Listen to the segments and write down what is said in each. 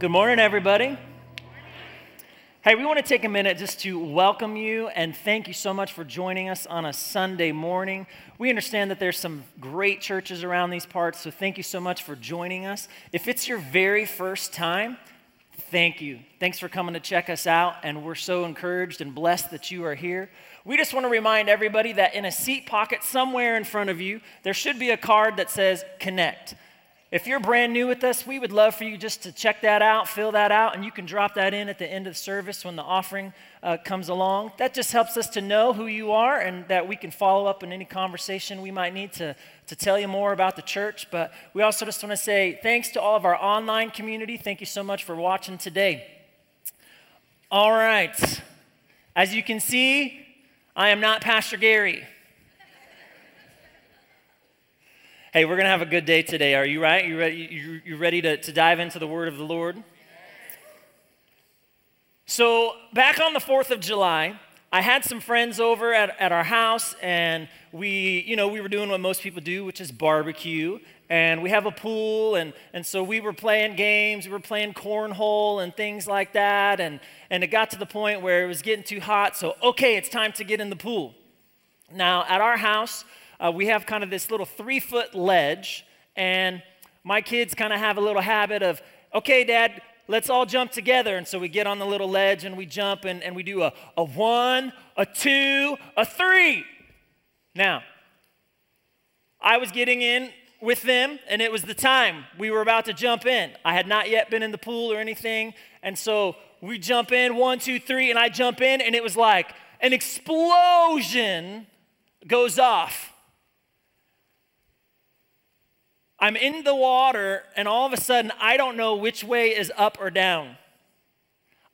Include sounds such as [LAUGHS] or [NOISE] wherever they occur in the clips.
Good morning, everybody. Hey, we want to take a minute just to welcome you and thank you so much for joining us on a Sunday morning. We understand that there's some great churches around these parts, so thank you so much for joining us. If it's your very first time, thank you. Thanks for coming to check us out, and we're so encouraged and blessed that you are here. We just want to remind everybody that in a seat pocket somewhere in front of you, there should be a card that says Connect. If you're brand new with us, we would love for you just to check that out, fill that out, and you can drop that in at the end of the service when the offering uh, comes along. That just helps us to know who you are and that we can follow up in any conversation we might need to, to tell you more about the church. But we also just want to say thanks to all of our online community. Thank you so much for watching today. All right. As you can see, I am not Pastor Gary. Hey, we're going to have a good day today. Are you right? You ready, you, you ready to, to dive into the word of the Lord? So, back on the 4th of July, I had some friends over at, at our house, and we, you know, we were doing what most people do, which is barbecue. And we have a pool, and, and so we were playing games, we were playing cornhole and things like that. And, and it got to the point where it was getting too hot, so okay, it's time to get in the pool. Now, at our house, uh, we have kind of this little three foot ledge, and my kids kind of have a little habit of, okay, dad, let's all jump together. And so we get on the little ledge and we jump and, and we do a, a one, a two, a three. Now, I was getting in with them, and it was the time we were about to jump in. I had not yet been in the pool or anything, and so we jump in one, two, three, and I jump in, and it was like an explosion goes off. I'm in the water, and all of a sudden, I don't know which way is up or down.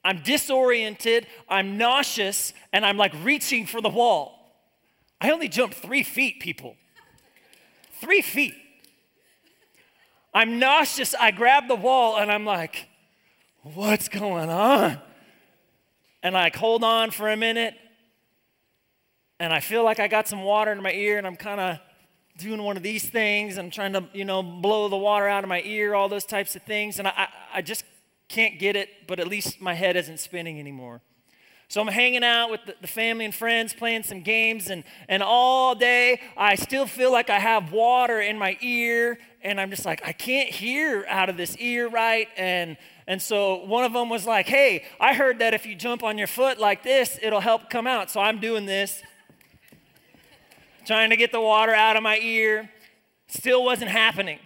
I'm disoriented, I'm nauseous, and I'm like reaching for the wall. I only jumped three feet, people. Three feet. I'm nauseous, I grab the wall, and I'm like, what's going on? And I like, hold on for a minute, and I feel like I got some water in my ear, and I'm kind of doing one of these things. I'm trying to, you know, blow the water out of my ear, all those types of things. And I, I just can't get it, but at least my head isn't spinning anymore. So I'm hanging out with the family and friends, playing some games, and, and all day I still feel like I have water in my ear, and I'm just like, I can't hear out of this ear right. And, and so one of them was like, Hey, I heard that if you jump on your foot like this, it'll help come out. So I'm doing this trying to get the water out of my ear. Still wasn't happening.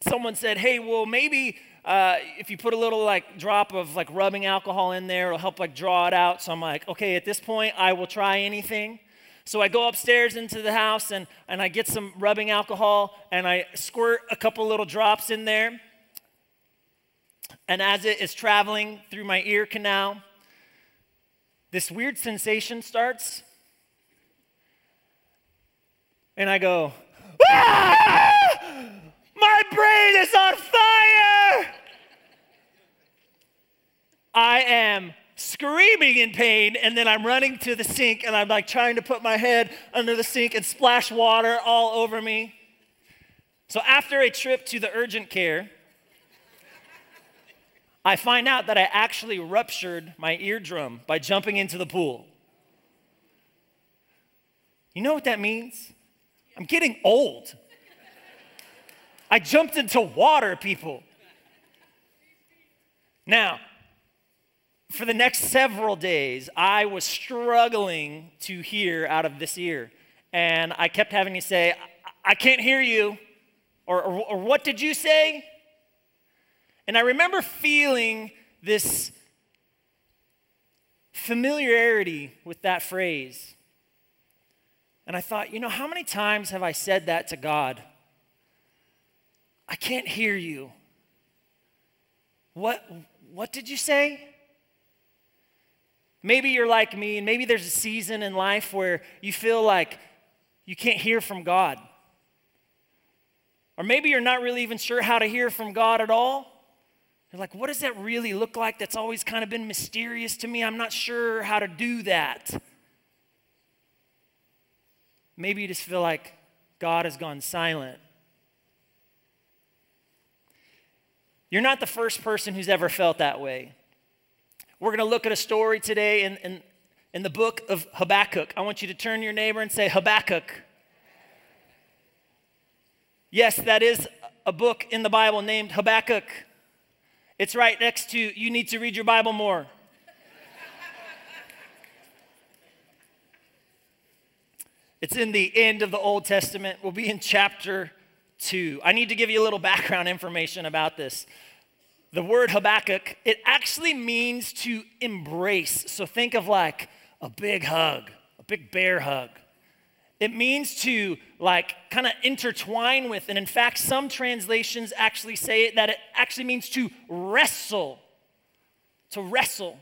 Someone said, hey, well, maybe uh, if you put a little like drop of like rubbing alcohol in there, it'll help like draw it out. So I'm like, okay, at this point, I will try anything. So I go upstairs into the house and, and I get some rubbing alcohol and I squirt a couple little drops in there. And as it is traveling through my ear canal, this weird sensation starts and I go, ah! My brain is on fire! I am screaming in pain, and then I'm running to the sink and I'm like trying to put my head under the sink and splash water all over me. So, after a trip to the urgent care, I find out that I actually ruptured my eardrum by jumping into the pool. You know what that means? I'm getting old. I jumped into water, people. Now, for the next several days, I was struggling to hear out of this ear. And I kept having to say, I, can't hear you. Or, or, or what did you say? And I remember feeling this familiarity with that phrase. And I thought, you know, how many times have I said that to God? I can't hear you. What, what did you say? Maybe you're like me, and maybe there's a season in life where you feel like you can't hear from God. Or maybe you're not really even sure how to hear from God at all. You're like, what does that really look like? That's always kind of been mysterious to me. I'm not sure how to do that. Maybe you just feel like God has gone silent. You're not the first person who's ever felt that way. We're going to look at a story today in, in, in the book of Habakkuk. I want you to turn to your neighbor and say, Habakkuk. Yes, that is a book in the Bible named Habakkuk. It's right next to you need to read your Bible more. It's in the end of the Old Testament. We'll be in chapter 2. I need to give you a little background information about this. The word Habakkuk, it actually means to embrace. So think of like a big hug, a big bear hug. It means to like kind of intertwine with, and in fact, some translations actually say it that it actually means to wrestle. To wrestle.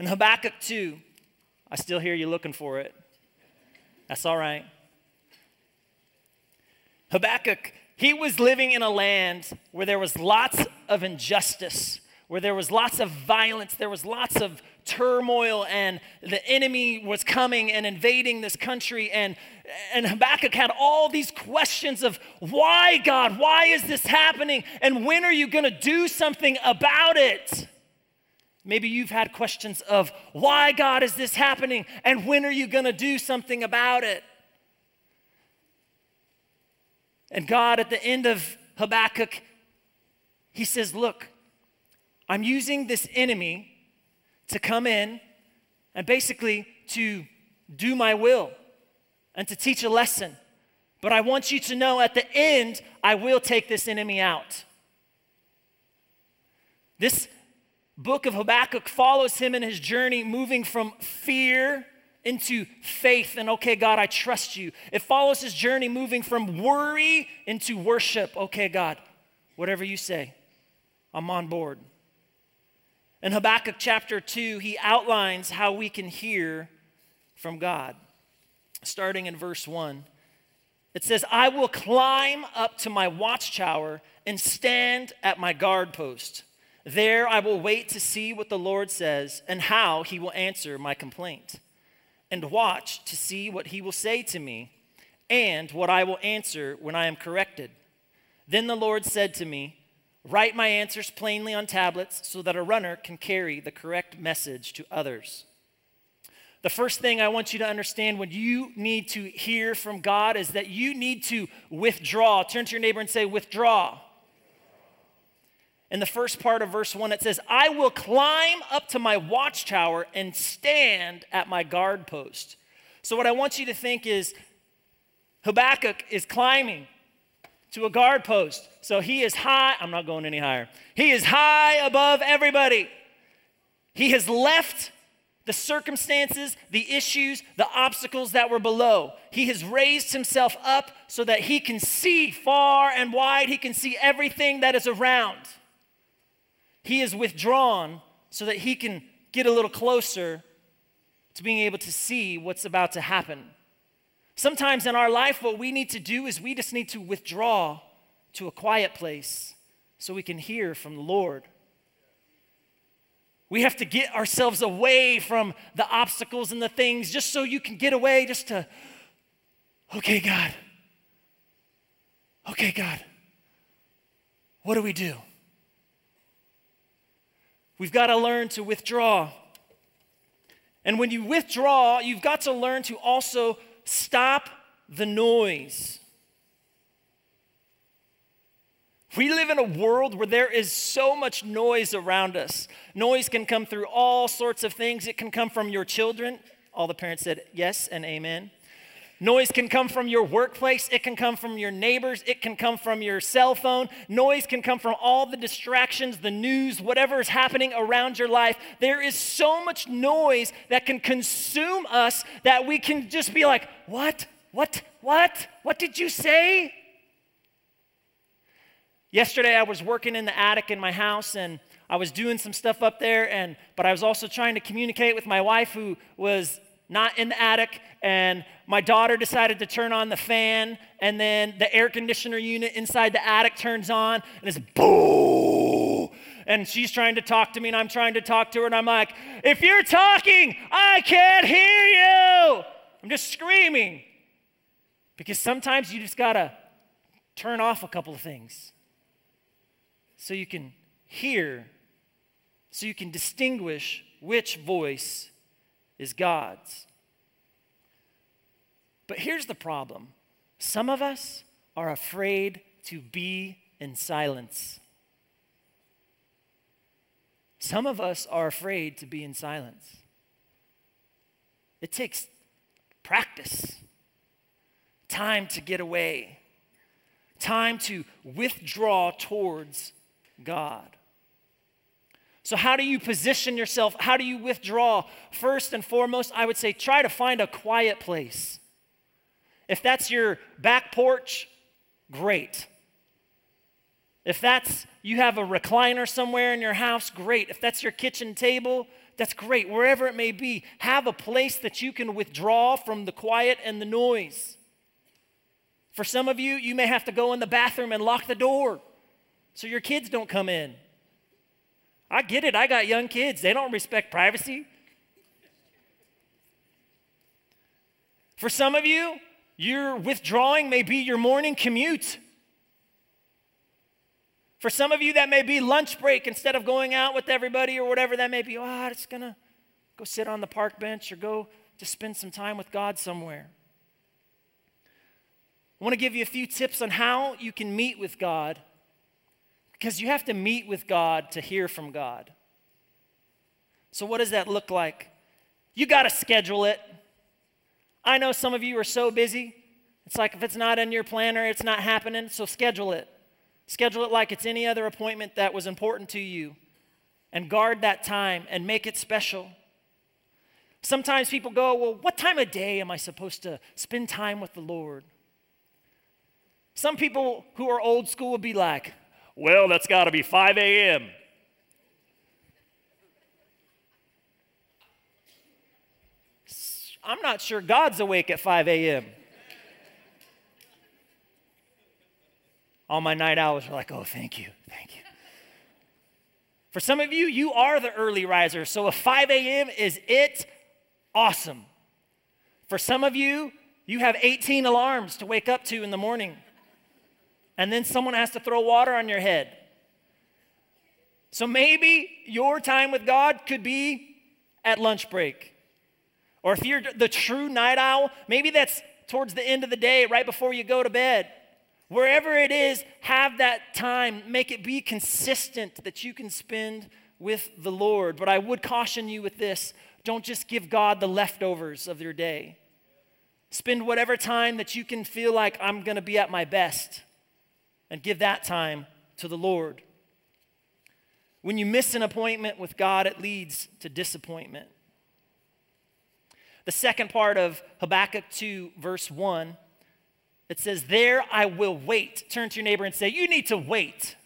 In Habakkuk 2, I still hear you looking for it. That's all right. Habakkuk, he was living in a land where there was lots of injustice, where there was lots of violence, there was lots of turmoil, and the enemy was coming and invading this country. And, and Habakkuk had all these questions of why, God, why is this happening? And when are you going to do something about it? Maybe you've had questions of why, God, is this happening? And when are you going to do something about it? And God, at the end of Habakkuk, he says, Look, I'm using this enemy to come in and basically to do my will and to teach a lesson. But I want you to know at the end, I will take this enemy out. This book of Habakkuk follows him in his journey, moving from fear into faith and, okay, God, I trust you. It follows his journey moving from worry into worship. Okay, God, whatever you say, I'm on board. In Habakkuk chapter 2, he outlines how we can hear from God. Starting in verse 1, it says, I will climb up to my watchtower and stand at my guard post. There I will wait to see what the Lord says and how he will answer my complaint and watch to see what he will say to me and what I will answer when I am corrected. Then the Lord said to me, Write my answers plainly on tablets so that a runner can carry the correct message to others. The first thing I want you to understand when you need to hear from God is that you need to withdraw. Turn to your neighbor and say, Withdraw in the first part of verse 1, it says, I will climb up to my watchtower and stand at my guard post. So, what I want you to think is Habakkuk is climbing to a guard post. So, he is high. I'm not going any higher. He is high above everybody. He has left the circumstances, the issues, the obstacles that were below. He has raised himself up so that he can see far and wide. He can see everything that is around. He is withdrawn so that he can get a little closer to being able to see what's about to happen. Sometimes in our life, what we need to do is we just need to withdraw to a quiet place so we can hear from the Lord. We have to get ourselves away from the obstacles and the things just so you can get away, just to, okay, God. Okay, God. What do we do? We've got to learn to withdraw. And when you withdraw, you've got to learn to also stop the noise. We live in a world where there is so much noise around us. Noise can come through all sorts of things. It can come from your children. All the parents said yes and amen. Noise can come from your workplace, it can come from your neighbors, it can come from your cell phone. Noise can come from all the distractions, the news, whatever is happening around your life. There is so much noise that can consume us that we can just be like, What? What? What? What did you say? Yesterday I was working in the attic in my house and I was doing some stuff up there and but I was also trying to communicate with my wife who was not in the attic, and my daughter decided to turn on the fan, and then the air conditioner unit inside the attic turns on, and it's boo. And she's trying to talk to me, and I'm trying to talk to her, and I'm like, if you're talking, I can't hear you. I'm just screaming. Because sometimes you just gotta turn off a couple of things. so you can hear, so you can distinguish which voice is God's. But here's the problem some of us are afraid to be in silence. Some of us are afraid to be in silence. It takes practice, time to get away, time to withdraw towards God. So, how do you position yourself? How do you withdraw? First and foremost, I would say try to find a quiet place. If that's your back porch, great. If that's you have a recliner somewhere in your house, great. If that's your kitchen table, that's great. Wherever it may be, have a place that you can withdraw from the quiet and the noise. For some of you, you may have to go in the bathroom and lock the door so your kids don't come in. I get it. I got young kids. They don't respect privacy. For some of you, your withdrawing may be your morning commute. For some of you, that may be lunch break instead of going out with everybody or whatever that may be. Oh, I'm just going to go sit on the park bench or go to spend some time with God somewhere. I want to give you a few tips on how you can meet with God because you have to meet with God to hear from God. So, what does that look like? You got to schedule it. I know some of you are so busy. It's like if it's not in your planner, it's not happening, so schedule it. Schedule it like it's any other appointment that was important to you and guard that time and make it special. Sometimes people go, Well, what time of day am I supposed to spend time with the Lord? Some people who are old school would be like, Well, that's got to be 5 a.m. I'm not sure God's awake at 5 a.m. All my night owls are like, oh, thank you, thank you. For some of you, you are the early riser. So if 5 a.m. is it, awesome. For some of you, you have 18 alarms to wake up to in the morning. And then someone has to throw water on your head. So maybe your time with God could be at lunch break. Or if you're the true night owl, maybe that's towards the end of the day, right before you go to bed. Wherever it is, have that time. Make it be consistent that you can spend with the Lord. But I would caution you with this don't just give God the leftovers of your day. Spend whatever time that you can feel like I'm going to be at my best and give that time to the Lord. When you miss an appointment with God, it leads to disappointment. The second part of Habakkuk 2, verse 1 it says, There I will wait. Turn to your neighbor and say, You need to wait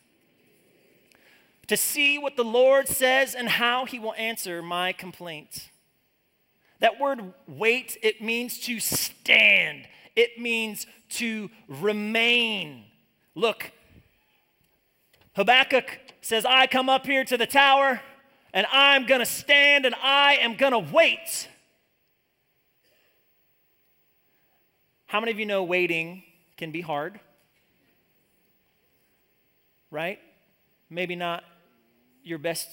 to see what the Lord says and how he will answer my complaint. That word wait, it means to stand, it means to remain. Look, Habakkuk says, I come up here to the tower and I'm going to stand and I am going to wait. How many of you know waiting can be hard? Right? Maybe not your best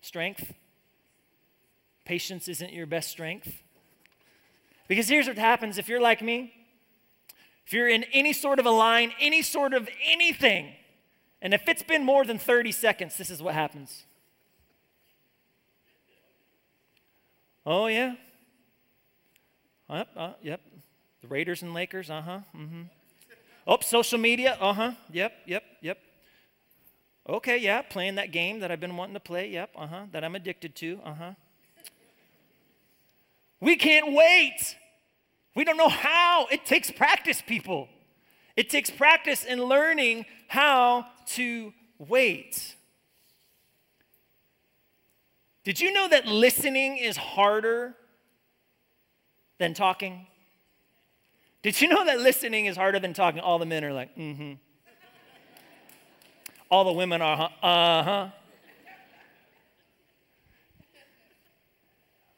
strength. Patience isn't your best strength. Because here's what happens if you're like me, if you're in any sort of a line, any sort of anything, and if it's been more than 30 seconds, this is what happens. Oh, yeah. Yep, uh, yep. The Raiders and Lakers, uh huh. Mm-hmm. Oh, social media, uh huh. Yep, yep, yep. Okay, yeah, playing that game that I've been wanting to play, yep, uh huh, that I'm addicted to, uh huh. We can't wait. We don't know how. It takes practice, people. It takes practice in learning how to wait. Did you know that listening is harder than talking? Did you know that listening is harder than talking? All the men are like, mm hmm. All the women are, uh huh.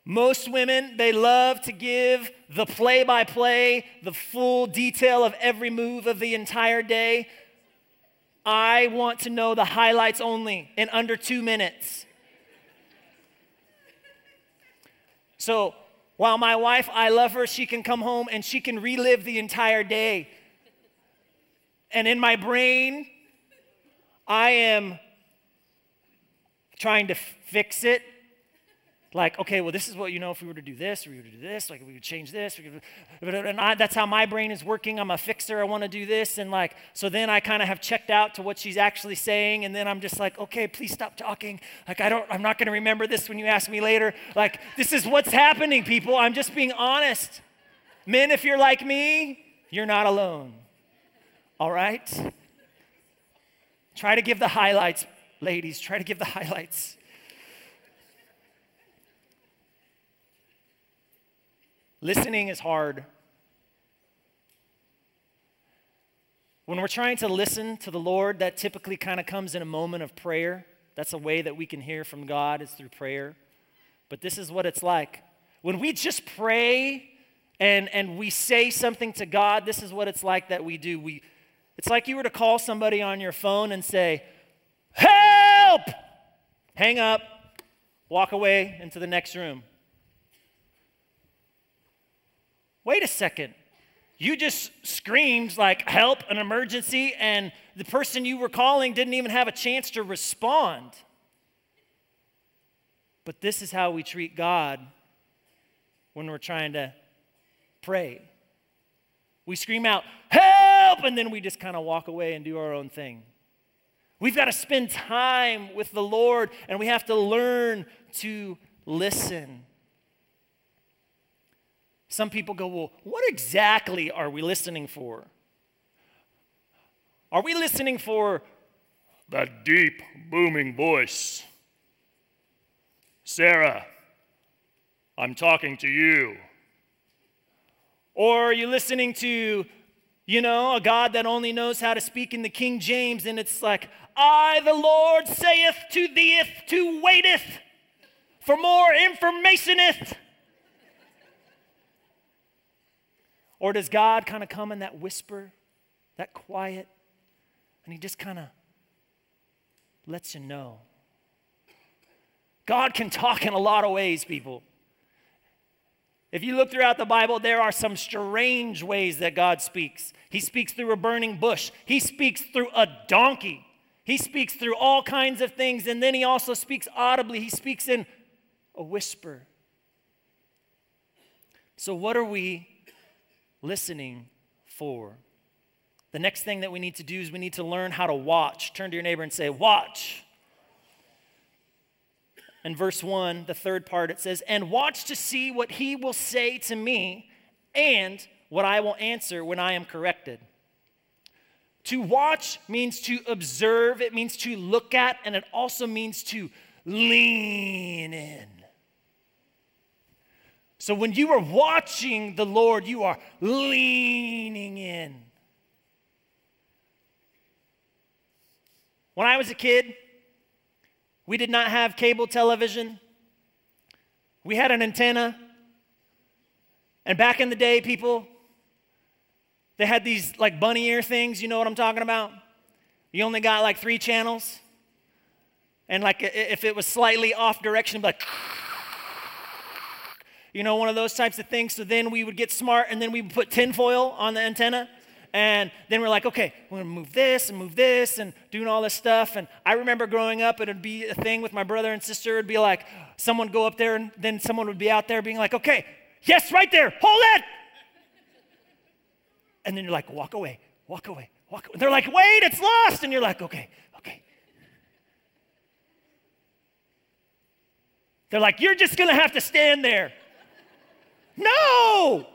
Most women, they love to give the play by play, the full detail of every move of the entire day. I want to know the highlights only in under two minutes. So while my wife, I love her, she can come home and she can relive the entire day. And in my brain, I am trying to fix it like, okay, well, this is what you know if we were to do this, or we were to do this, like we would change this. We could, and I, that's how my brain is working. I'm a fixer. I want to do this. And like, so then I kind of have checked out to what she's actually saying. And then I'm just like, okay, please stop talking. Like, I don't, I'm not going to remember this when you ask me later. Like, this is what's happening, people. I'm just being honest. Men, if you're like me, you're not alone. All right? Try to give the highlights, ladies. Try to give the highlights. Listening is hard. When we're trying to listen to the Lord, that typically kind of comes in a moment of prayer. That's a way that we can hear from God is through prayer. But this is what it's like. When we just pray and, and we say something to God, this is what it's like that we do. We, it's like you were to call somebody on your phone and say, Help! Hang up, walk away into the next room. Wait a second. You just screamed like help, an emergency, and the person you were calling didn't even have a chance to respond. But this is how we treat God when we're trying to pray. We scream out, help, and then we just kind of walk away and do our own thing. We've got to spend time with the Lord and we have to learn to listen. Some people go, well, what exactly are we listening for? Are we listening for that deep, booming voice? Sarah, I'm talking to you. Or are you listening to, you know, a God that only knows how to speak in the King James and it's like, I, the Lord, saith to thee, to waiteth for more informationeth. Or does God kind of come in that whisper, that quiet, and He just kind of lets you know? God can talk in a lot of ways, people. If you look throughout the Bible, there are some strange ways that God speaks. He speaks through a burning bush, He speaks through a donkey, He speaks through all kinds of things, and then He also speaks audibly. He speaks in a whisper. So, what are we listening for. The next thing that we need to do is we need to learn how to watch. Turn to your neighbor and say, Watch. In verse 1, the third part, it says, And watch to see what he will say to me and what I will answer when I am corrected. To watch means to observe, it means to look at, and it also means to lean in. So when you are watching the Lord, you are leaning in. When I was a kid, we did not have cable television. We had an antenna. And back in the day, people, they had these like bunny ear things. You know what I'm talking about? You only got like three channels. And like if it was slightly off direction, like, [LAUGHS] you know, one of those types of things. So then we would get smart and then we would put tinfoil on the antenna. And then we're like, okay, we're gonna move this and move this and doing all this stuff. And I remember growing up, it'd be a thing with my brother and sister. It'd be like, someone go up there and then someone would be out there being like, okay, yes, right there, hold it. And then you're like, walk away, walk away, walk away. They're like, wait, it's lost. And you're like, okay, okay. They're like, you're just gonna have to stand there. No!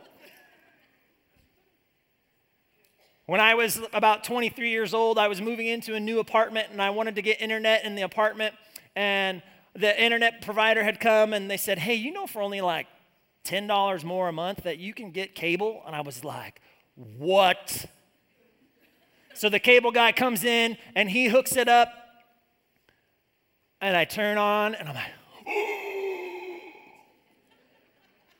When I was about 23 years old, I was moving into a new apartment and I wanted to get internet in the apartment. And the internet provider had come and they said, Hey, you know, for only like $10 more a month that you can get cable? And I was like, What? So the cable guy comes in and he hooks it up. And I turn on and I'm like, [GASPS] oh,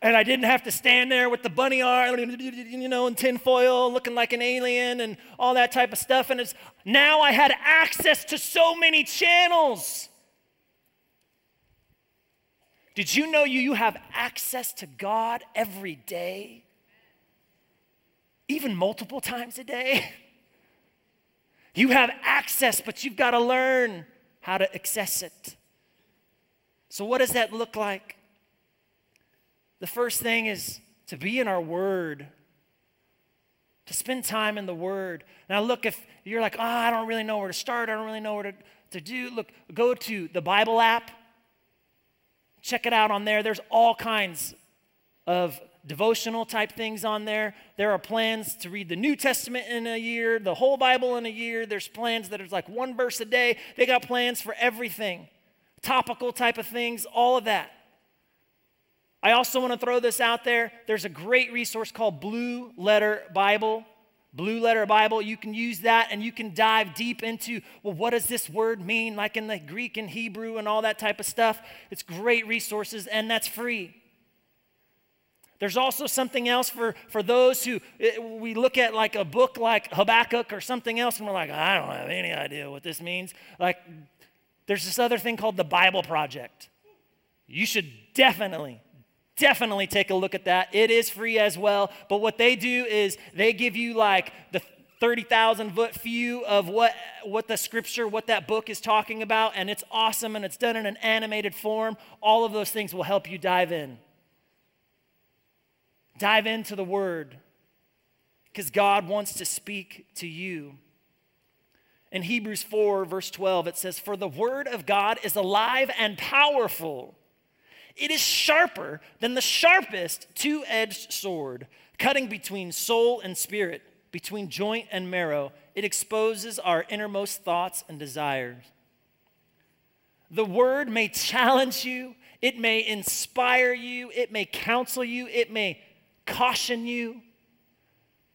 and I didn't have to stand there with the bunny arm, you know, and tinfoil, looking like an alien and all that type of stuff. And it's now I had access to so many channels. Did you know you, you have access to God every day? Even multiple times a day? [LAUGHS] You have access, but you've got to learn how to access it. So, what does that look like? The first thing is to be in our Word, to spend time in the Word. Now, look, if you're like, oh, I don't really know where to start, I don't really know where to, to do, look, go to the Bible app, check it out on there. There's all kinds of devotional type things on there. There are plans to read the New Testament in a year, the whole Bible in a year. There's plans that are like one verse a day. They got plans for everything, topical type of things, all of that. I also want to throw this out there. There's a great resource called Blue Letter Bible. Blue Letter Bible, you can use that and you can dive deep into, well, what does this word mean, like in the Greek and Hebrew and all that type of stuff. It's great resources and that's free. There's also something else for, for those who it, we look at like a book like Habakkuk or something else and we're like, I don't have any idea what this means. Like, there's this other thing called the Bible Project. You should definitely, definitely take a look at that. It is free as well. But what they do is they give you like the 30,000 foot view of what, what the scripture, what that book is talking about, and it's awesome and it's done in an animated form. All of those things will help you dive in. Dive into the Word because God wants to speak to you. In Hebrews 4, verse 12, it says, For the Word of God is alive and powerful. It is sharper than the sharpest two edged sword, cutting between soul and spirit, between joint and marrow. It exposes our innermost thoughts and desires. The Word may challenge you, it may inspire you, it may counsel you, it may caution you.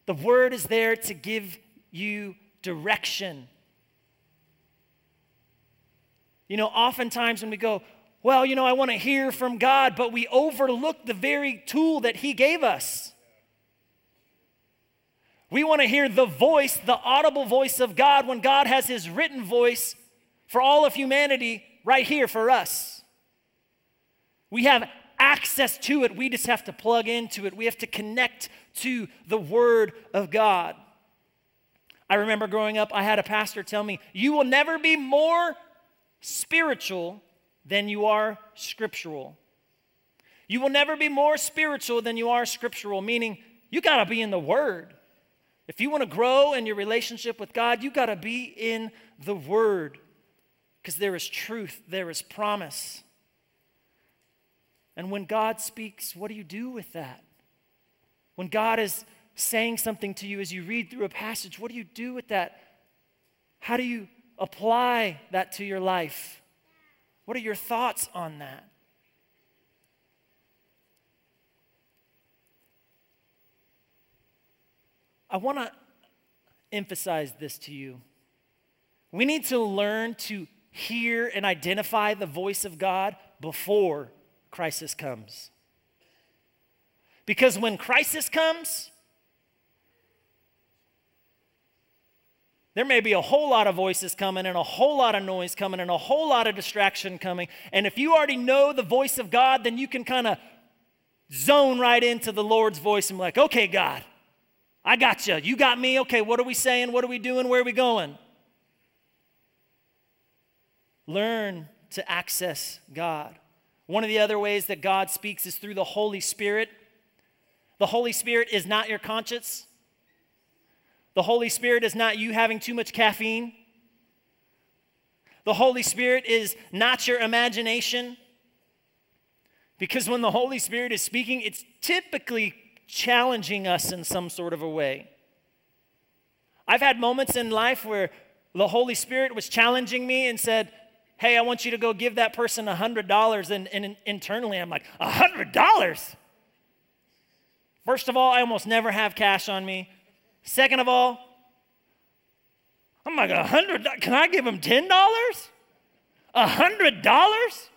The word is there to give you direction. You know, oftentimes when we go, well, you know, I want to hear from God, but we overlook the very tool that He gave us. We want to hear the voice, the audible voice of God, when God has His written voice for all of humanity right here for us. We have access to it. We just have to plug into it. We have to connect to the Word of God. I remember growing up, I had a pastor tell me, You will never be more spiritual than you are scriptural. You will never be more spiritual than you are scriptural, meaning you got to be in the Word. If you want to grow in your relationship with God, you got to be in the Word because there is truth, there is promise. And when God speaks, what do you do with that? When God is saying something to you as you read through a passage, what do you do with that? How do you apply that to your life? What are your thoughts on that? I want to emphasize this to you. We need to learn to hear and identify the voice of God before crisis comes. Because when crisis comes, there may be a whole lot of voices coming and a whole lot of noise coming and a whole lot of distraction coming. And if you already know the voice of God, then you can kind of zone right into the Lord's voice and be like, okay, God, I got you. You got me. Okay, what are we saying? What are we doing? Where are we going? Learn to access God. One of the other ways that God speaks is through the Holy Spirit. The Holy Spirit is not your conscience. The Holy Spirit is not you having too much caffeine. The Holy Spirit is not your imagination. Because when the Holy Spirit is speaking, it's typically challenging us in some sort of a way. I've had moments in life where the Holy Spirit was challenging me and said, hey, I want you to go give that person a $100. And, and internally, I'm like, a $100? First of all, I almost never have cash on me. Second of all, I'm like, a hundred, can I give him $10? A hundred dollars?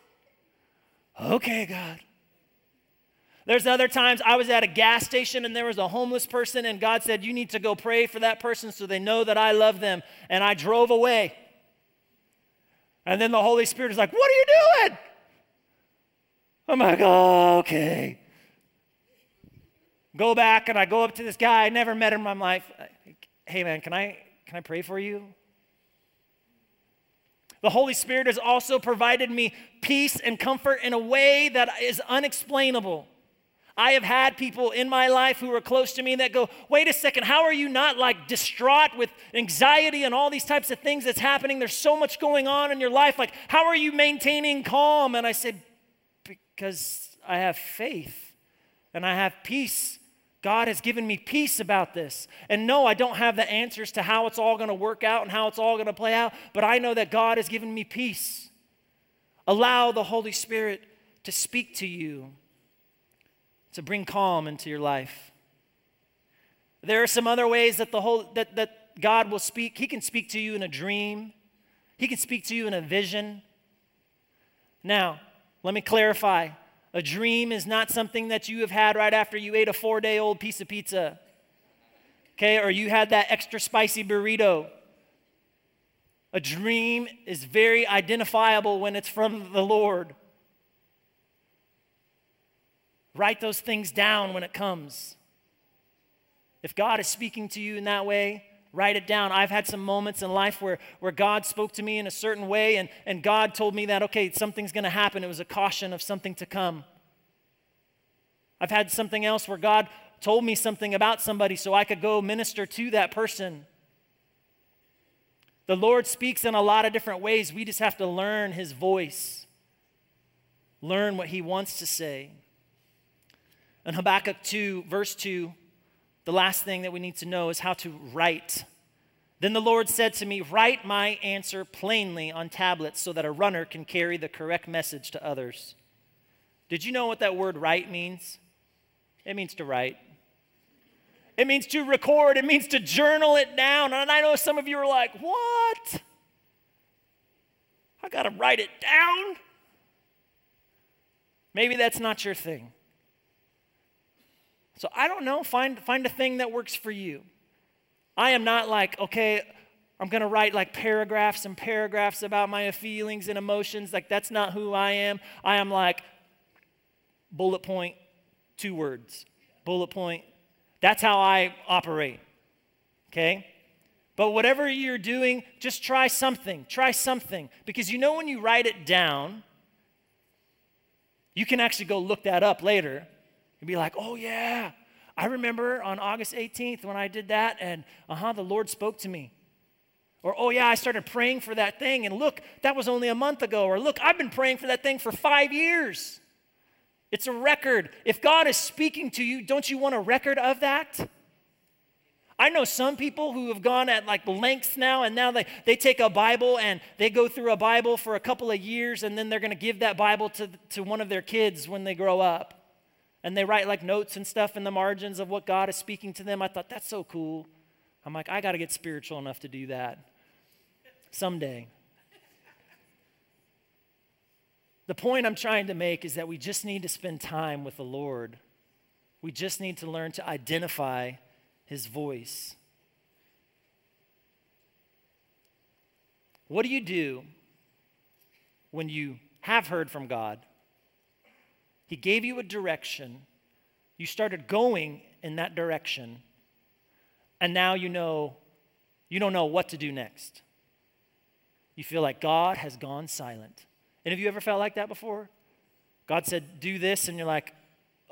Okay, God. There's other times I was at a gas station and there was a homeless person, and God said, You need to go pray for that person so they know that I love them. And I drove away. And then the Holy Spirit is like, What are you doing? I'm like, oh, okay. Go back and I go up to this guy. I never met him in my life. Hey man, can I can I pray for you? The Holy Spirit has also provided me peace and comfort in a way that is unexplainable. I have had people in my life who are close to me that go, wait a second, how are you not like distraught with anxiety and all these types of things that's happening? There's so much going on in your life. Like, how are you maintaining calm? And I said, because I have faith and I have peace. God has given me peace about this. And no, I don't have the answers to how it's all going to work out and how it's all going to play out, but I know that God has given me peace. Allow the Holy Spirit to speak to you to bring calm into your life. There are some other ways that the whole that, that God will speak. He can speak to you in a dream. He can speak to you in a vision. Now, let me clarify. A dream is not something that you have had right after you ate a four day old piece of pizza. Okay, or you had that extra spicy burrito. A dream is very identifiable when it's from the Lord. Write those things down when it comes. If God is speaking to you in that way, write it down. I've had some moments in life where, where God spoke to me in a certain way, and, and God told me that, okay, something's going to happen. It was a caution of something to come. I've had something else where God told me something about somebody so I could go minister to that person. The Lord speaks in a lot of different ways. We just have to learn His voice, learn what He wants to say. In Habakkuk 2, verse 2, the last thing that we need to know is how to write. Then the Lord said to me, Write my answer plainly on tablets so that a runner can carry the correct message to others. Did you know what that word write means? It means to write. It means to record. It means to journal it down. And I know some of you are like, What? I got to write it down? Maybe that's not your thing. So I don't know, find, find a thing that works for you. I am not like, okay, I'm going to write like paragraphs and paragraphs about my feelings and emotions. Like, that's not who I am. I am like, bullet point, two words. Bullet point. That's how I operate. Okay? But whatever you're doing, just try something. Try something. Because you know when you write it down, you can actually go look that up later and be like, oh, yeah, I remember on August 18th when I did that, and uh huh, the Lord spoke to me. Or, oh, yeah, I started praying for that thing, and look, that was only a month ago. Or, look, I've been praying for that thing for five years. It's a record. If God is speaking to you, don't you want a record of that? I know some people who have gone at like lengths now, and now they, they take a Bible and they go through a Bible for a couple of years, and then they're going to give that Bible to, to one of their kids when they grow up and they write like notes and stuff in the margins of what God is speaking to them. I thought, that's so cool. I'm like, I got to get spiritual enough to do that someday. The point I'm trying to make is that we just need to spend time with the Lord. We just need to learn to identify His voice. What do you do when you have heard from God? He gave you a direction. You started going in that direction. And now you know you don't know what to do next. You feel like God has gone silent. And have you ever felt like that before? God said, do this, and you're like,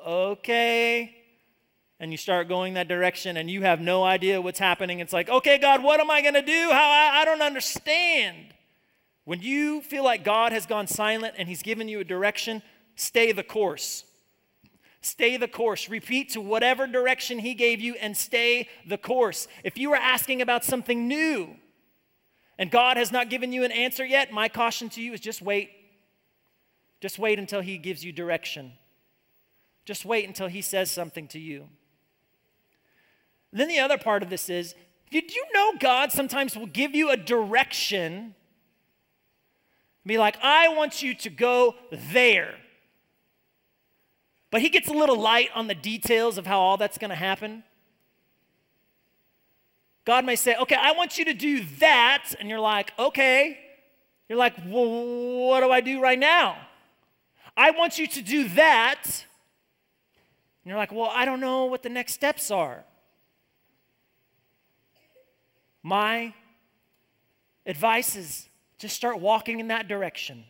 okay. And you start going that direction, and you have no idea what's happening. It's like, okay, God, what am I going to do? How I, I don't understand. When you feel like God has gone silent and He's given you a direction, stay the course. Stay the course. Repeat to whatever direction He gave you and stay the course. If you are asking about something new and God has not given you an answer yet, my caution to you is just wait. Just wait until He gives you direction. Just wait until He says something to you. Then the other part of this is did you know God sometimes will give you a direction? Be like, I want you to go there. But he gets a little light on the details of how all that's going to happen. God may say, Okay, I want you to do that. And you're like, Okay. You're like, Well, what do I do right now? I want you to do that. And you're like, Well, I don't know what the next steps are. My advice is just start walking in that direction.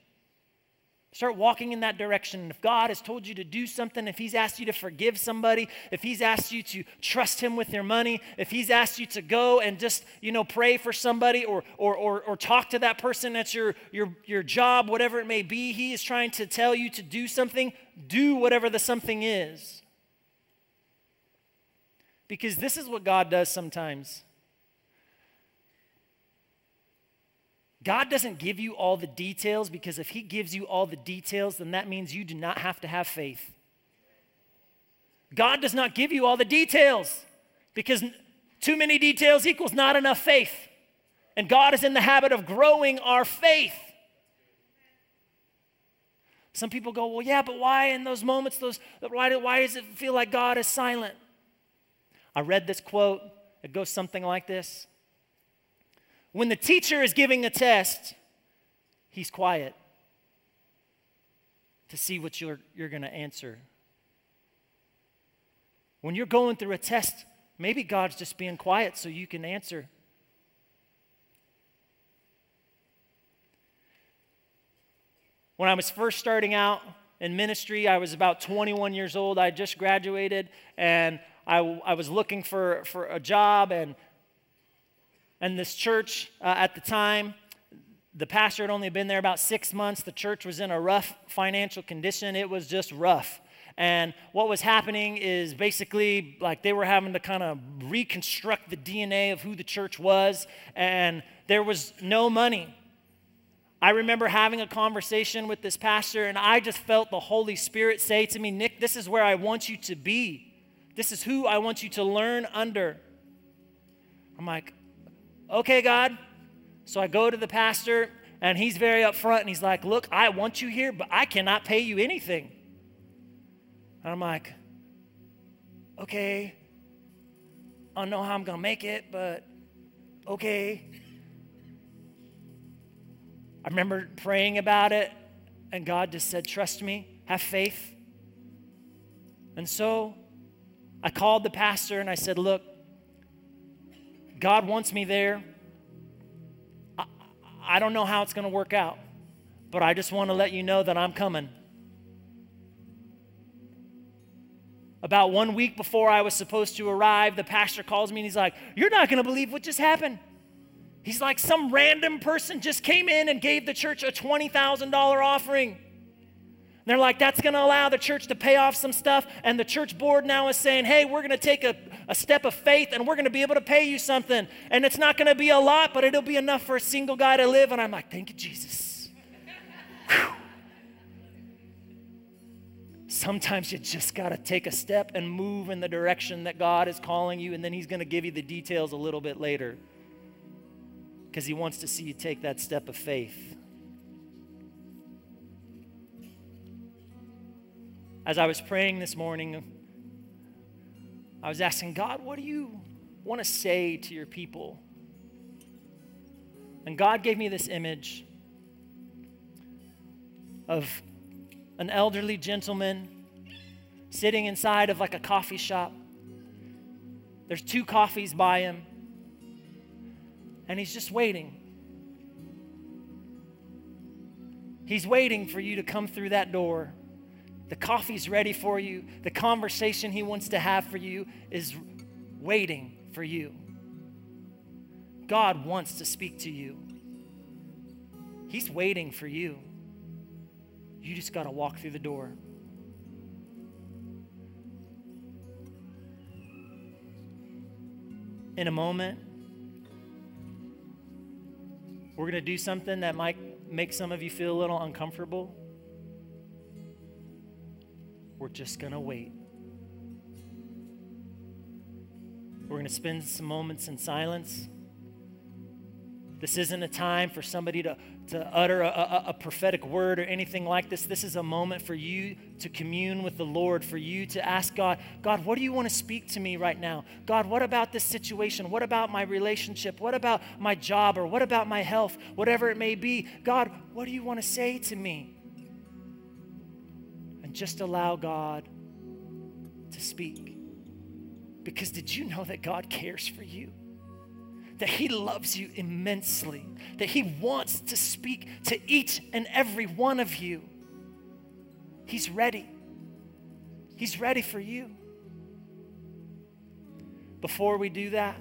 Start walking in that direction. If God has told you to do something, if He's asked you to forgive somebody, if He's asked you to trust Him with your money, if He's asked you to go and just, you know, pray for somebody or, or, or, or talk to that person at your, your, your job, whatever it may be, He is trying to tell you to do something, do whatever the something is. Because this is what God does sometimes. God doesn't give you all the details because if He gives you all the details, then that means you do not have to have faith. God does not give you all the details because too many details equals not enough faith. And God is in the habit of growing our faith. Some people go, well, yeah, but why in those moments, those, why, why does it feel like God is silent? I read this quote. It goes something like this when the teacher is giving a test, he's quiet to see what you're, you're going to answer. When you're going through a test, maybe God's just being quiet so you can answer. When I was first starting out in ministry, I was about 21 years old. I just graduated and I, I was looking for, for a job and and this church uh, at the time, the pastor had only been there about six months. The church was in a rough financial condition. It was just rough. And what was happening is basically like they were having to kind of reconstruct the DNA of who the church was, and there was no money. I remember having a conversation with this pastor, and I just felt the Holy Spirit say to me, Nick, this is where I want you to be. This is who I want you to learn under. I'm like, okay, God. So I go to the pastor, and he's very upfront, and he's like, look, I want you here, but I cannot pay you anything. And I'm like, okay, I don't know how I'm going to make it, but okay. I remember praying about it, and God just said, Trust me, have faith. And so I called the pastor and I said, Look, God wants me there. I, I don't know how it's going to work out, but I just want to let you know that I'm coming. About one week before I was supposed to arrive, the pastor calls me and he's like, You're not going to believe what just happened. He's like, Some random person just came in and gave the church a $20,000 offering. And they're like, that's going to allow the church to pay off some stuff. And the church board now is saying, hey, we're going to take a, a step of faith and we're going to be able to pay you something. And it's not going to be a lot, but it'll be enough for a single guy to live. And I'm like, thank you, Jesus. Sometimes you just got to take a step and move in the direction that God is calling you, and then He's going to give you the details a little bit later because He wants to see you take that step of faith. As I was praying this morning, I was asking God, what do you want to say to your people? And God gave me this image of an elderly gentleman sitting inside of like a coffee shop. There's two coffees by him, and he's just waiting. He's waiting for you to come through that door the coffee's ready for you. The conversation he wants to have for you is waiting for you. God wants to speak to you. He's waiting for you. You just got to walk through the door. In a moment, we're going to do something that might make some of you feel a little uncomfortable. We're just going to wait. We're going to spend some moments in silence. This isn't a time for somebody to to utter a, a, a, prophetic word or anything like this. This is a moment for you to commune with the Lord, for you to ask God, God, what do you want to speak to me right now? God, what about this situation? What about my relationship? What about my job or what about my health? Whatever it may be. God, what do you want to say to me? And just allow God to speak. Because did you know that God cares for you? that He loves you immensely, that He wants to speak to each and every one of you. He's ready. He's ready for you. Before we do that,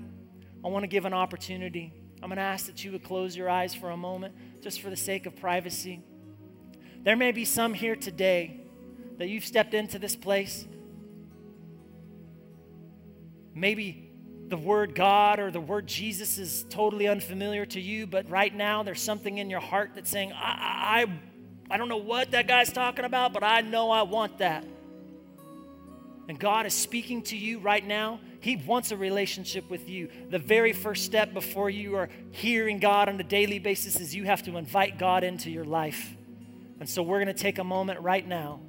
I want to give an opportunity. I'm going to ask that you would close your eyes for a moment, just for the sake of privacy. There may be some here today that you've stepped into this place. Maybe the word God or the word Jesus is totally unfamiliar to you, but right now there's something in your heart that's saying, I, I, I don't know what that guy's talking about, but I know I want that. And God is speaking to you right now. He wants a relationship with you. The very first step before you are hearing God on a daily basis is you have to invite God into your life. And so we're going to take a moment right now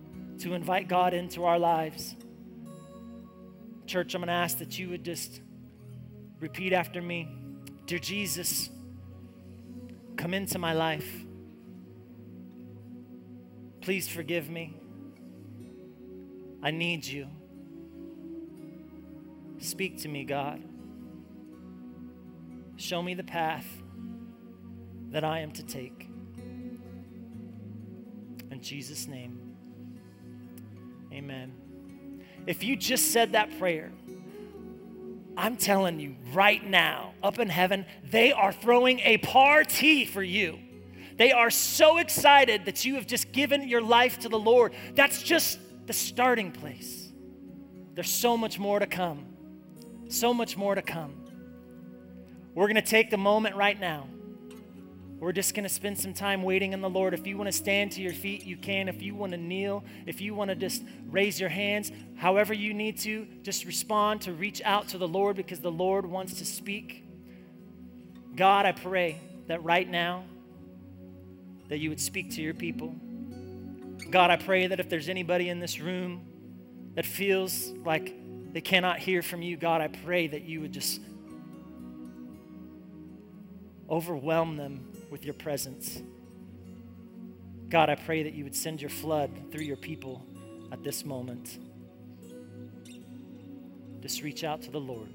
to invite God into our lives. Church, I'm going to ask that you would just Repeat after me Dear Jesus, come into my life. Please forgive me. I need you. Speak to me, God. Show me the path that I am to take. In Jesus' name, amen. If you just said that prayer, I'm telling you right now, up in heaven, they are throwing a party for you. They are so excited that you have just given your life to the Lord. That's just the starting place. There's so much more to come. So much more to come. We're going to take the moment right now we're just going to spend some time waiting in the Lord. If you want to stand to your feet, you can. If you want to kneel, if you want to just raise your hands, however you need to, just respond to reach out to the Lord because the Lord wants to speak. God, I pray that right now that you would speak to your people. God, I pray that if there's anybody in this room that feels like they cannot hear from you, God, I pray that you would just overwhelm them with your presence. God, I pray that you would send your flood through your people at this moment. Just reach out to the Lord.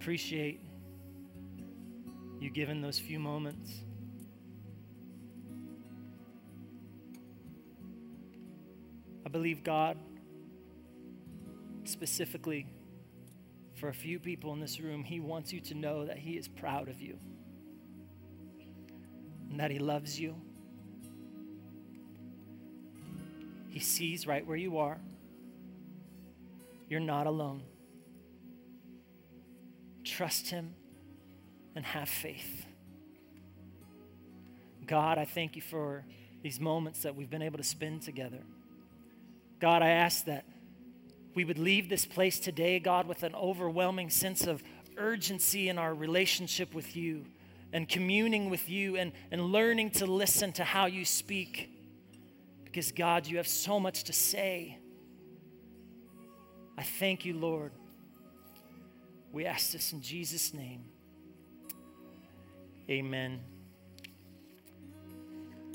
Appreciate you giving those few moments. I believe God, specifically for a few people in this room, He wants you to know that He is proud of you and that He loves you. He sees right where you are. You're not alone. Trust Him and have faith. God, I thank you for these moments that we've been able to spend together. God, I ask that we would leave this place today, God, with an overwhelming sense of urgency in our relationship with you and communing with you and, and learning to listen to how you speak. Because, God, you have so much to say. I thank you, Lord. We ask this in Jesus' name. Amen.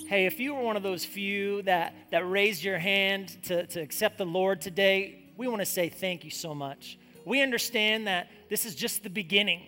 Hey, if you were one of those few that, that raised your hand to, to accept the Lord today, we want to say thank you so much. We understand that this is just the beginning.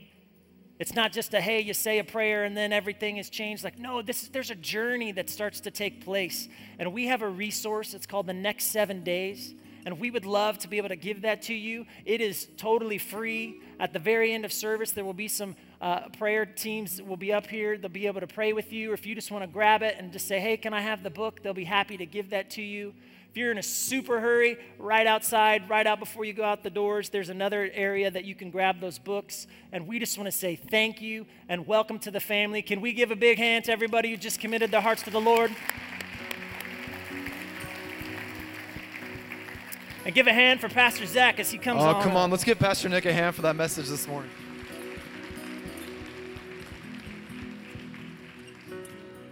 It's not just a hey, you say a prayer and then everything is changed. Like, no, this is, there's a journey that starts to take place. And we have a resource, it's called the next seven days. And we would love to be able to give that to you. It is totally free. At the very end of service, there will be some uh, prayer teams will be up here. They'll be able to pray with you. Or if you just want to grab it and just say, hey, can I have the book? They'll be happy to give that to you. If you're in a super hurry, right outside, right out before you go out the doors, there's another area that you can grab those books. And we just want to say thank you and welcome to the family. Can we give a big hand to everybody who just committed their hearts to the Lord? And give a hand for Pastor Zach as he comes oh, on. Oh, come on. Let's give Pastor Nick a hand for that message this morning.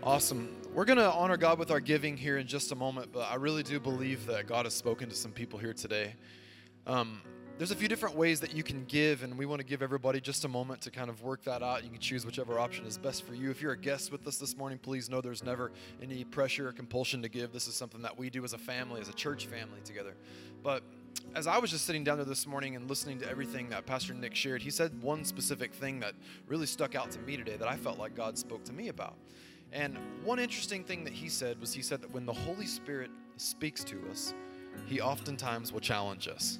Awesome. We're going to honor God with our giving here in just a moment, but I really do believe that God has spoken to some people here today. Um, there's a few different ways that you can give, and we want to give everybody just a moment to kind of work that out. You can choose whichever option is best for you. If you're a guest with us this morning, please know there's never any pressure or compulsion to give. This is something that we do as a family, as a church family together. But as I was just sitting down there this morning and listening to everything that Pastor Nick shared, he said one specific thing that really stuck out to me today that I felt like God spoke to me about. And one interesting thing that he said was he said that when the Holy Spirit speaks to us, he oftentimes will challenge us.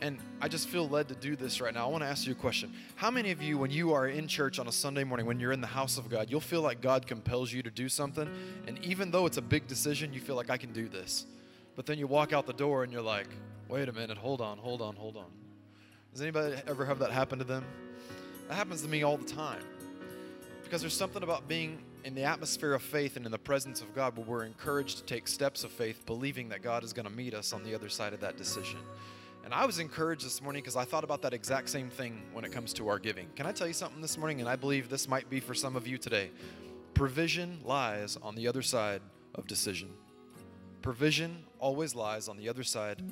And I just feel led to do this right now. I want to ask you a question. How many of you, when you are in church on a Sunday morning, when you're in the house of God, you'll feel like God compels you to do something? And even though it's a big decision, you feel like I can do this. But then you walk out the door and you're like, wait a minute, hold on, hold on, hold on. Does anybody ever have that happen to them? That happens to me all the time. Because there's something about being in the atmosphere of faith and in the presence of God where we're encouraged to take steps of faith, believing that God is going to meet us on the other side of that decision. And I was encouraged this morning because I thought about that exact same thing when it comes to our giving. Can I tell you something this morning? And I believe this might be for some of you today. Provision lies on the other side of decision. Provision always lies on the other side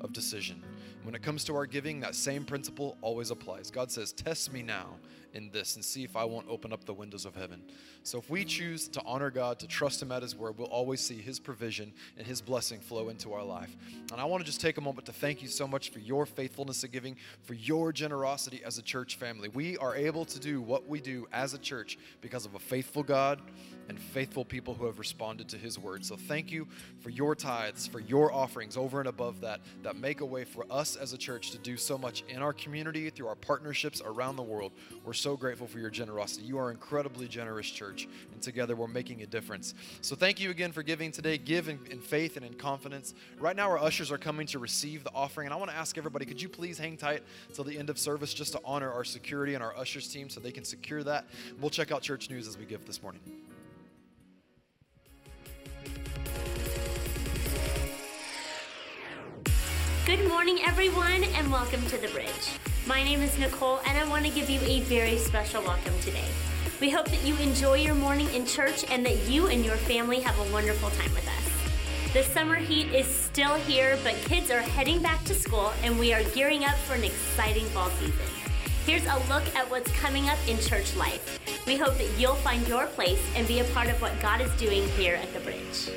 of decision. When it comes to our giving, that same principle always applies. God says, Test me now in this and see if I won't open up the windows of heaven. So if we choose to honor God, to trust Him at His word, we'll always see His provision and His blessing flow into our life. And I want to just take a moment to thank you so much for your faithfulness of giving, for your generosity as a church family. We are able to do what we do as a church because of a faithful God and faithful people who have responded to his word. So thank you for your tithes, for your offerings over and above that, that make a way for us as a church to do so much in our community, through our partnerships around the world. We're so grateful for your generosity. You are incredibly generous church, and together we're making a difference. So thank you again for giving today. Give in, in faith and in confidence. Right now, our ushers are coming to receive the offering, and I want to ask everybody, could you please hang tight till the end of service just to honor our security and our ushers team so they can secure that. We'll check out church news as we give this morning. Good morning, everyone, and welcome to The Bridge. My name is Nicole, and I want to give you a very special welcome today. We hope that you enjoy your morning in church and that you and your family have a wonderful time with us. The summer heat is still here, but kids are heading back to school, and we are gearing up for an exciting fall season. Here's a look at what's coming up in church life. We hope that you'll find your place and be a part of what God is doing here at The Bridge.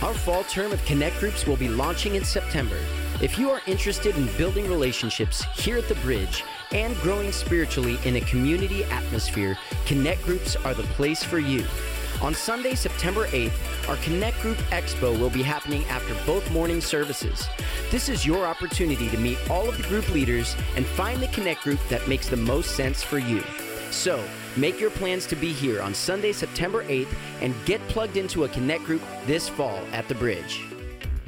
Our fall term of Connect Groups will be launching in September. If you are interested in building relationships here at the Bridge, and growing spiritually in a community atmosphere, Connect Groups are the place for you. On Sunday, September 8th, our Connect Group Expo will be happening after both morning services. This is your opportunity to meet all of the group leaders and find the Connect Group that makes the most sense for you. So, make your plans to be here on Sunday, September 8th and get plugged into a Connect Group this fall at the Bridge.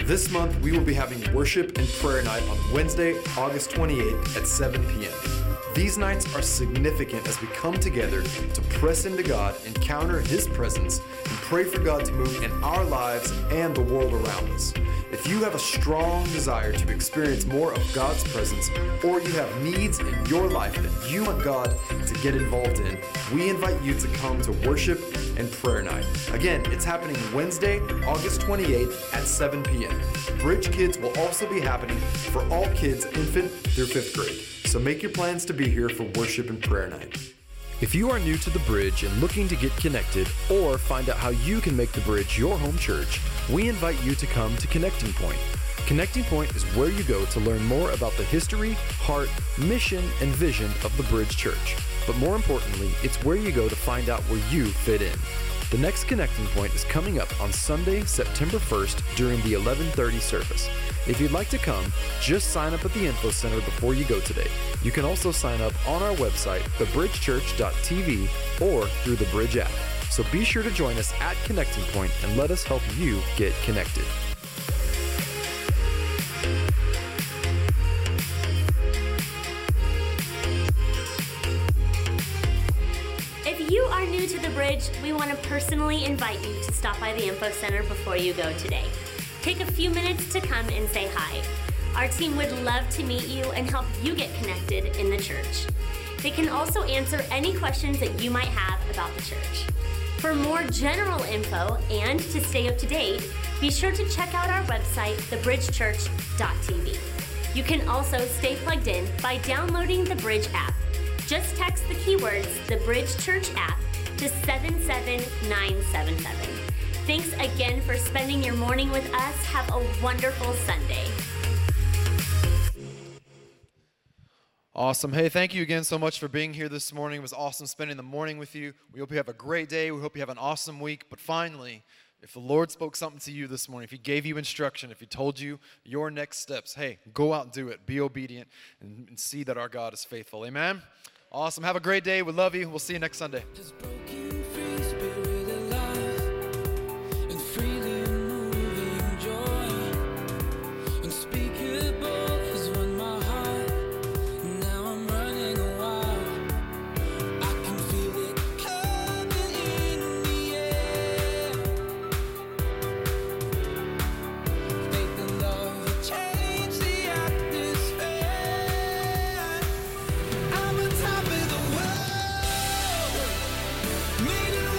This month, we will be having worship and prayer night on Wednesday, August 28th at 7 p.m. These nights are significant as we come together to press into God, encounter His presence, and pray for God to move in our lives and the world around us. If you have a strong desire to experience more of God's presence, or you have needs in your life that you want God get involved in, we invite you to come to worship and prayer night. Again, it's happening Wednesday, August 28th at 7 p.m. Bridge Kids will also be happening for all kids infant through fifth grade. So make your plans to be here for worship and prayer night. If you are new to the bridge and looking to get connected or find out how you can make the bridge your home church, we invite you to come to Connecting Point. Connecting Point is where you go to learn more about the history, heart, mission, and vision of the Bridge Church. But more importantly, it's where you go to find out where you fit in. The next Connecting Point is coming up on Sunday, September 1st during the 11:30 service. If you'd like to come, just sign up at the info center before you go today. You can also sign up on our website, thebridgechurch.tv, or through the Bridge app. So be sure to join us at Connecting Point and let us help you get connected. Are new to the bridge, we want to personally invite you to stop by the Info Center before you go today. Take a few minutes to come and say hi. Our team would love to meet you and help you get connected in the church. They can also answer any questions that you might have about the church. For more general info and to stay up to date, be sure to check out our website, thebridgechurch.tv. You can also stay plugged in by downloading the Bridge app. Just text the keywords The Bridge Church app to 77977. Thanks again for spending your morning with us. Have a wonderful Sunday. Awesome. Hey, thank you again so much for being here this morning. It was awesome spending the morning with you. We hope you have a great day. We hope you have an awesome week. But finally, if the Lord spoke something to you this morning, if He gave you instruction, if He told you your next steps, hey, go out and do it. Be obedient and, and see that our God is faithful. Amen. Awesome. Have a great day. We love you. We'll see you next Sunday.